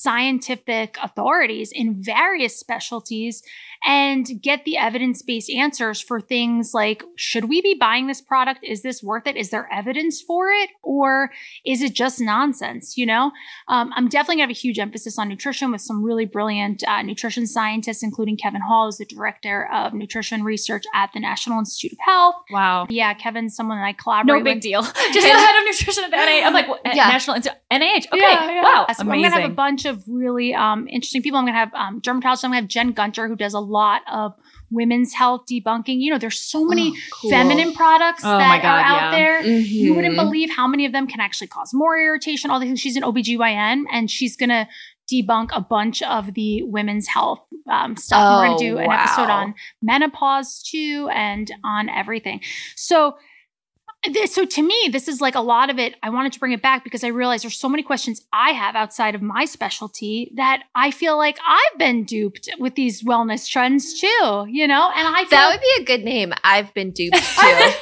scientific authorities in various specialties and get the evidence-based answers for things like should we be buying this product? Is this worth it? Is there evidence for it or is it just nonsense, you know? Um, I'm definitely gonna have a huge emphasis on nutrition with some really brilliant uh, nutrition scientists, including Kevin Hall, who's the director of nutrition research at the National Institute of Health. Wow. Yeah, Kevin's someone that I collaborate No big with. deal. [LAUGHS] Just the head of nutrition at the NIH. I'm like, what, Yeah. National Institute, NIH. Okay. Yeah, yeah. Wow. So I'm Amazing. gonna have a bunch of really um, interesting people. I'm gonna have um, dermatologists. I'm gonna have Jen Gunter, who does a lot of women's health debunking. You know, there's so many Oh, cool. feminine products Oh that God, are out yeah. there. You wouldn't Mhm. believe how many of them can actually cause more irritation, all the things. She's an OBGYN and she's going to debunk a bunch of the women's health um, stuff. We're going Oh, to do an episode on menopause too and on everything. So, this, so to me, this is like a lot of it. I wanted to bring it back because I realized there's so many questions I have outside of my specialty that I feel like I've been duped with these wellness trends too, you know? And I feel That would be a good name. I've been duped [LAUGHS] too.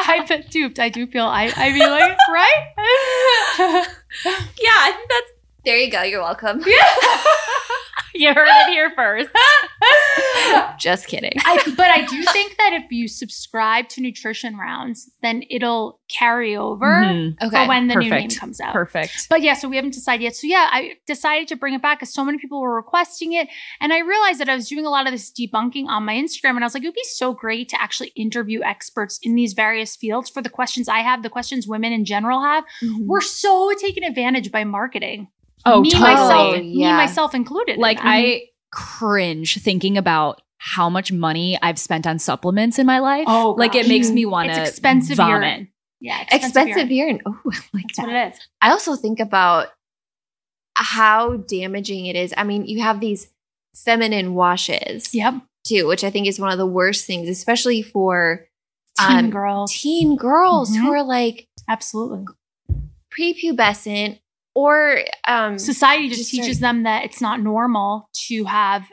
I've been duped. I do feel I I mean like, [LAUGHS] right? [LAUGHS] yeah, I think that's. There you go. You're welcome. [LAUGHS] you heard it here first. [LAUGHS] Just kidding. I, but I do think that if you subscribe to nutrition rounds, then it'll carry over Mhm. Okay. for when the new name comes out. Perfect. But yeah, so we haven't decided yet. So yeah, I decided to bring it back because so many people were requesting it. And I realized that I was doing a lot of this debunking on my Instagram. And I was like, it would be so great to actually interview experts in these various fields for the questions I have, the questions women in general have. Mhm. We're so taken advantage by marketing. Oh, me totally. myself, Yeah. me myself included. like that. I cringe thinking about how much money I've spent on supplements in my life. Oh, like it makes me want it's to expensive vomit. urine. Yeah, expensive urine. urine. Oh, I like That's that. what it is. I also think about how damaging it is. I mean, you have these feminine washes Yep. too, which I think is one of the worst things, especially for Teen Um, girls. teen girls who Mhm. are like Absolutely. prepubescent or um Society just, just teaches them that it's not normal to have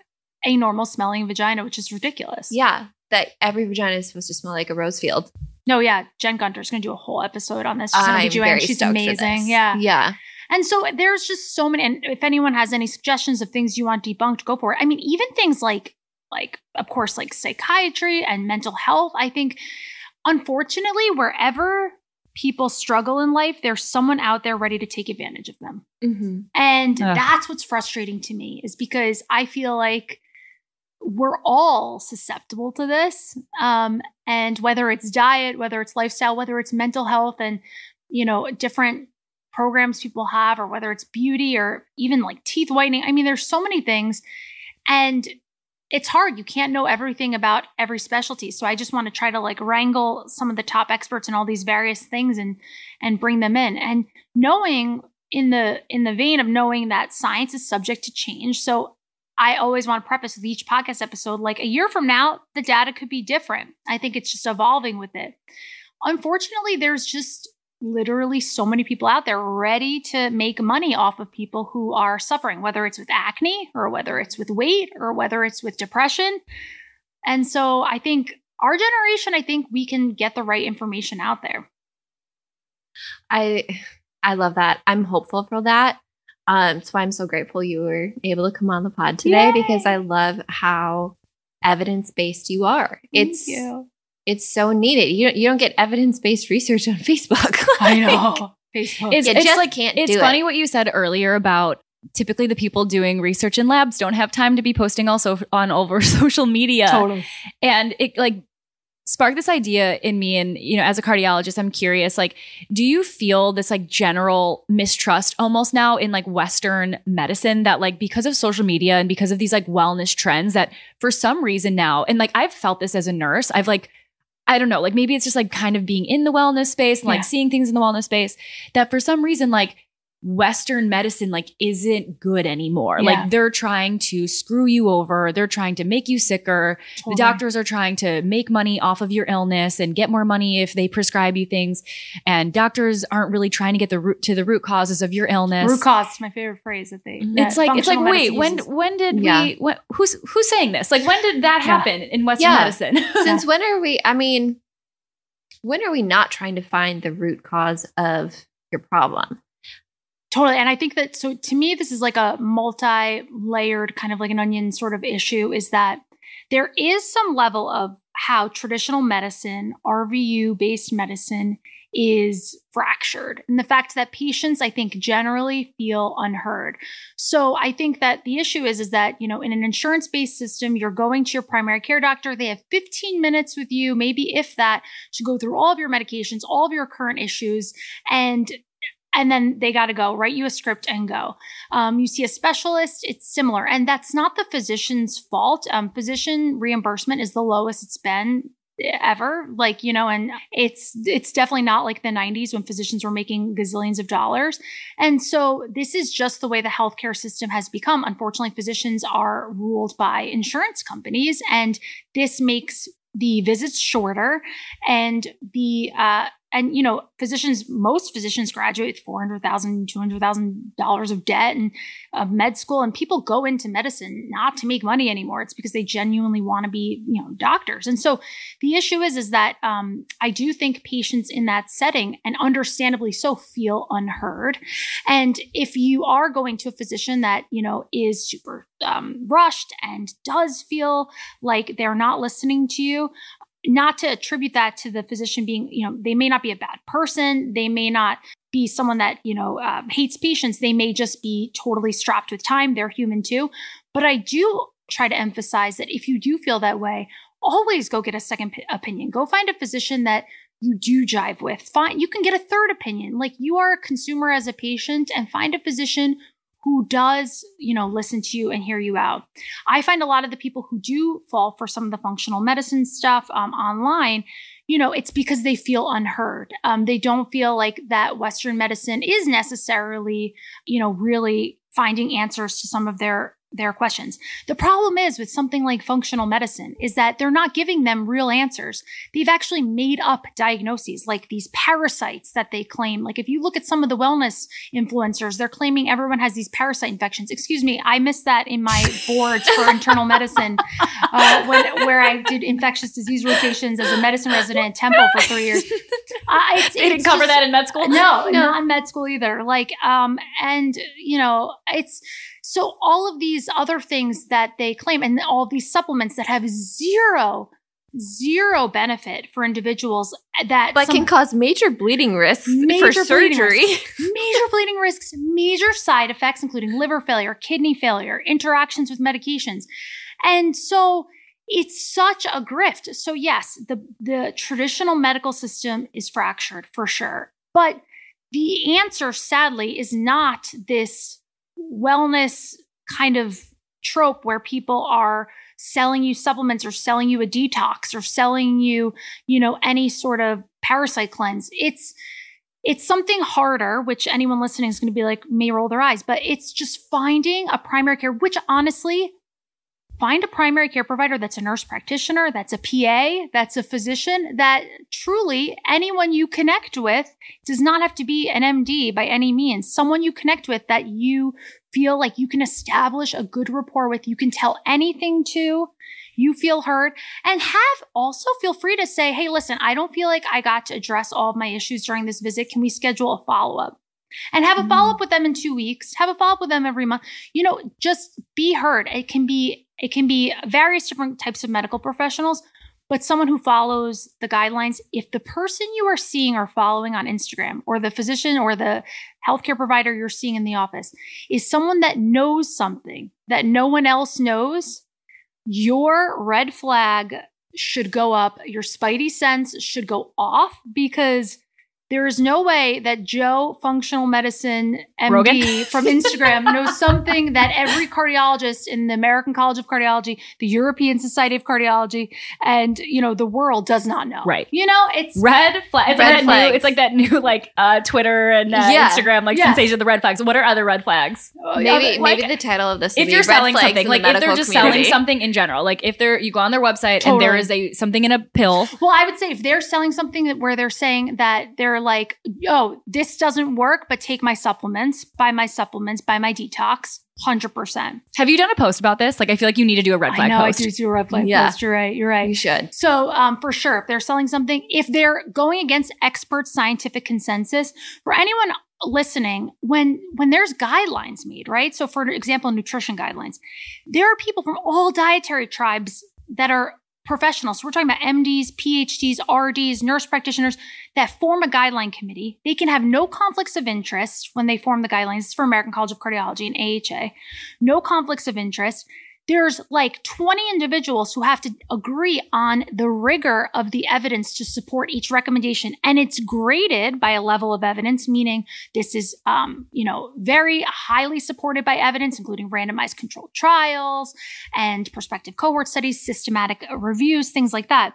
a normal smelling vagina, which is ridiculous. yeah, that every vagina is supposed to smell like a rose field. No, yeah. Jen Gunter's going to do a whole episode on this. She's OBGYN. very She's amazing. Yeah. Yeah. And so there's just so many. And if anyone has any suggestions of things you want debunked, go for it. I mean, even things like, like of course, like psychiatry and mental health. I think, unfortunately, wherever people struggle in life, there's someone out there ready to take advantage of them. Mm-hmm. And Ugh. that's what's frustrating to me is because I feel like we're all susceptible to this. Um, and whether it's diet, whether it's lifestyle, whether it's mental health and, you know, different programs people have, or whether it's beauty or even like teeth whitening. I mean, there's so many things. And it's hard. You can't know everything about every specialty. So I just want to try to like wrangle some of the top experts in all these various things and and bring them in. And knowing in the in the vein of knowing that science is subject to change. So I always want to preface with each podcast episode like a year from now, the data could be different. I think it's just evolving with it. Unfortunately, there's just literally so many people out there ready to make money off of people who are suffering, whether it's with acne or whether it's with weight or whether it's with depression. And so I think our generation, I think we can get the right information out there. I I love that. I'm hopeful for that. Um, that's why I'm so grateful you were able to come on the pod today Yay. because I love how evidence based you are. it's Thank you. It's so needed. You don't, you don't get evidence based research on [LAUGHS] Facebook. I know. Facebook. It's, You it's just like can't it's funny it. what you said earlier about typically the people doing research in labs don't have time to be posting also on over [LAUGHS] social media totally. and it like sparked this idea in me and you know as a cardiologist i'm curious like do you feel this like general mistrust almost now in like western medicine that like because of social media and because of these like wellness trends that for some reason now and like i've felt this as a nurse i've like I don't know, like maybe it's just like kind of being in the wellness space and like seeing things in the wellness space that for some reason, like Western medicine like isn't good anymore. Yeah. Like they're trying to screw you over. They're trying to make you sicker. Totally. The doctors are trying to make money off of your illness and get more money if they prescribe you things. And doctors aren't really trying to get the root to the root causes of your illness. root cause is my favorite phrase that they. It's that like it's like wait medicine when when did Yeah. we when, who's who's saying this like when did that Yeah. happen in Western Yeah. medicine? [LAUGHS] Since when are we, I mean, when are we not trying to find the root cause of your problem? Totally. And I think that, so to me, this is like a multi layered kind of like an onion sort of issue is that there is some level of how traditional medicine, RVU based medicine, is fractured. And the fact that patients, I think, generally feel unheard. So I think that the issue is, is that, you know, in an insurance based system, you're going to your primary care doctor. They have 15 minutes with you, maybe if that, to go through all of your medications, all of your current issues. And and then they got to go write you a script and go. Um, you see a specialist it's similar and that's not the physician's fault. Um, physician reimbursement is the lowest it's been ever like you know and it's it's definitely not like the 90s when physicians were making gazillions of dollars. And so this is just the way the healthcare system has become. Unfortunately physicians are ruled by insurance companies and this makes the visits shorter and the uh and you know physicians most physicians graduate with 400000 200000 dollars of debt and of med school and people go into medicine not to make money anymore. It's because they genuinely want to be you know doctors. And so the issue is is that um, i do think patients in that setting and understandably so feel unheard. And if you are going to a physician that you know is super um, rushed and does feel like they're not listening to you not to attribute that to the physician being, you know, they may not be a bad person. They may not be someone that, you know, uh, hates patients. They may just be totally strapped with time. They're human too. But I do try to emphasize that if you do feel that way, always go get a second p- opinion. Go find a physician that you do jive with. Find you can get a third opinion. Like you are a consumer as a patient and find a physician who does, you know, listen to you and hear you out. I find a lot of the people who do fall for some of the functional medicine stuff um, online, you know, it's because they feel unheard. Um, they don't feel like that Western medicine is necessarily, you know, really finding answers to some of their their questions. The problem is with something like functional medicine is that they're not giving them real answers. They've actually made up diagnoses like these parasites that they claim. Like if you look at some of the wellness influencers, they're claiming everyone has these parasite infections. Excuse me, I missed that in my boards for [LAUGHS] internal medicine uh, when, where I did infectious disease rotations as a medicine resident at Temple for three years. [LAUGHS] Uh, it's, they didn't cover just- that in med school. no, [LAUGHS] not in med school either. Like, um, and you know, it's so all of these other things that they claim, and all these supplements that have zero, zero benefit for individuals that But can cause major bleeding risks Major for bleeding surgery. major bleeding risks, major side effects, including liver failure, kidney failure, interactions with medications. And so it's such a grift. So yes, the, the traditional medical system is fractured for sure. But the answer, sadly, is not this wellness kind of trope where people are selling you supplements or selling you a detox or selling you, you know, any sort of parasite cleanse. It's it's something harder, which anyone listening is going to be like, may roll their eyes, but it's just finding a primary care, which honestly, find a primary care provider that's a nurse practitioner, that's a PA, that's a physician, that truly anyone you connect with does not have to be an MD by any means. Someone you connect with that you feel like you can establish a good rapport with, you can tell anything to, you feel heard, and have also feel free to say, hey, listen, I don't feel like I got to address all of my issues during this visit. Can we schedule a follow up? And have a mm-hmm. follow up with them in two weeks. Have a follow up with them every month. You know, just be heard. It can be it can be various different types of medical professionals, but someone who follows the guidelines. If the person you are seeing or following on Instagram, or the physician or the healthcare provider you're seeing in the office, is someone that knows something that no one else knows, your red flag should go up. Your spidey sense should go off because there is no way that Joe Functional Medicine MD Rogan? [LAUGHS] from Instagram knows something that every cardiologist in the American College of Cardiology, the European Society of Cardiology, and you know the world does not know. Right. You know, it's Red flag. It's Red like that new. flags. It's like that new like uh, Twitter and uh, Yeah. Instagram like Yeah. sensation of the red flags. What are other red flags? Maybe like- maybe the title of this. would if be you're Red selling Flags something, like the if they're just community. selling something in general, like if they're you go on their website and there is a something in a pill. Well, I would say if they're selling something that where they're saying that they're like, oh, this doesn't work, but take my supplements, buy my supplements, buy my detox, hundred percent. Have you done a post about this? Like I feel like you need to do a red flag I know post. I do do a red flag Yeah. post. You're right. You're right. You should. So, um, for sure, if they're selling something, if they're going against expert scientific consensus, for anyone listening, when when there's guidelines made, right? So, for example, nutrition guidelines, there are people from all dietary tribes that are professionals. So we're talking about MDs, PhDs, RDs, nurse practitioners that form a guideline committee. They can have no conflicts of interest when they form the guidelines. Is for American College of Cardiology and AHA. No conflicts of interest there's like 20 individuals who have to agree on the rigor of the evidence to support each recommendation. And it's graded by a level of evidence meaning this is um, you know very highly supported by evidence including randomized controlled trials and prospective cohort studies systematic reviews things like that.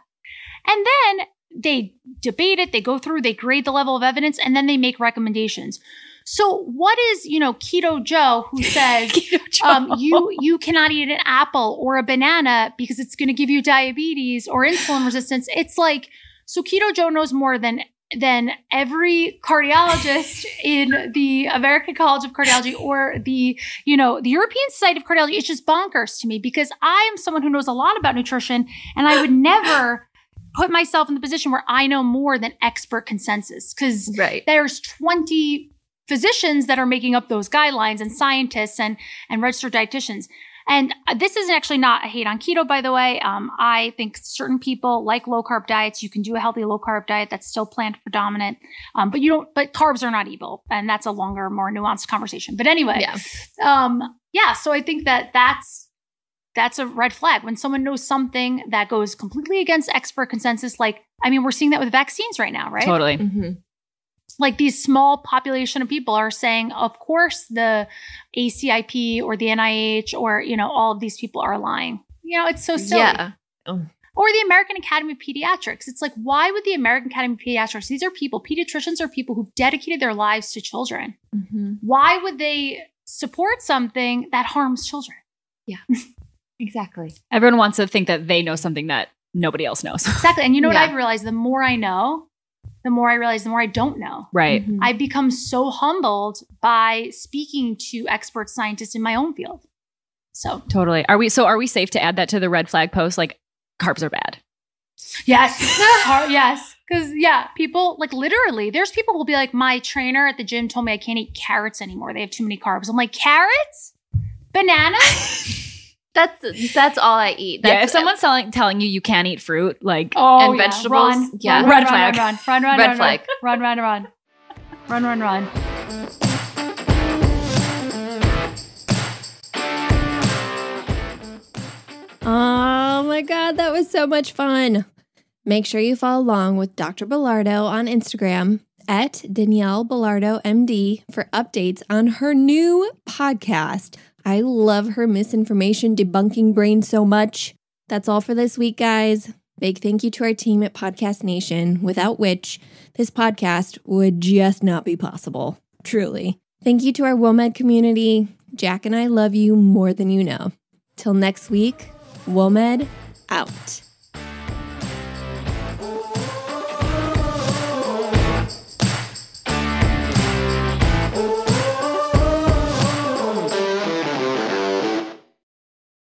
And then they debate it they go through they grade the level of evidence and then they make recommendations so what is you know keto joe who [LAUGHS] says um, you you cannot eat an apple or a banana because it's going to give you diabetes or insulin resistance. It's like so Keto Joe knows more than than every cardiologist in the American College of Cardiology or the you know the European Society of Cardiology. It's just bonkers to me because I am someone who knows a lot about nutrition and I would never put myself in the position where I know more than expert consensus because Right. there's 20 physicians that are making up those guidelines and scientists and and registered dietitians. And uh, this is actually not a hate on keto by the way. Um, i think certain people like low carb diets. You can do a healthy low carb diet that's still plant predominant. Um, but you don't but carbs are not evil and that's a longer more nuanced conversation. But anyway Yeah. um yeah so i think that that's that's a red flag. When someone knows something that goes completely against expert consensus like i mean we're seeing that with vaccines right now right? Totally. hmm like these small population of people are saying of course the acip or the nih or you know all of these people are lying. You know it's so silly. Yeah. or the american academy of pediatrics. It's like why would the american academy of pediatrics these are people pediatricians are people who've dedicated their lives to children. Hmm why would they support something that harms children? Yeah. [LAUGHS] Exactly. Everyone wants to think that they know something that nobody else knows. exactly. And you know Yeah. what i've realized? The more i know the more i realize the more i don't know right. Mhm. I become so humbled by speaking to expert scientists in my own field. So, Totally. Are we so are we safe to add that to the red flag post? Like carbs are bad. yes, [LAUGHS] Har- yes. Because, yeah, people like literally, there's people who'll be like, my trainer at the gym told me I can't eat carrots anymore. They have too many carbs. I'm like, carrots? Bananas? [LAUGHS] That's that's all I eat. yeah, if someone's telling telling you you can't eat fruit, like Oh, And vegetables? Run, Yeah. Run, Red run, flag. Run, run, run, run, Red run, flag. Run, run, run. Run, run, run. Oh my God, that was so much fun. Make sure you follow along with Dr. Belardo on Instagram at Danielle Belardo MD for updates on her new podcast. I love her misinformation debunking brain so much. That's all for this week, guys. Big thank you to our team at Podcast Nation, without which this podcast would just not be possible. Truly. Thank you to our WOMED community. Jack and I love you more than you know. Till next week, WOMED out.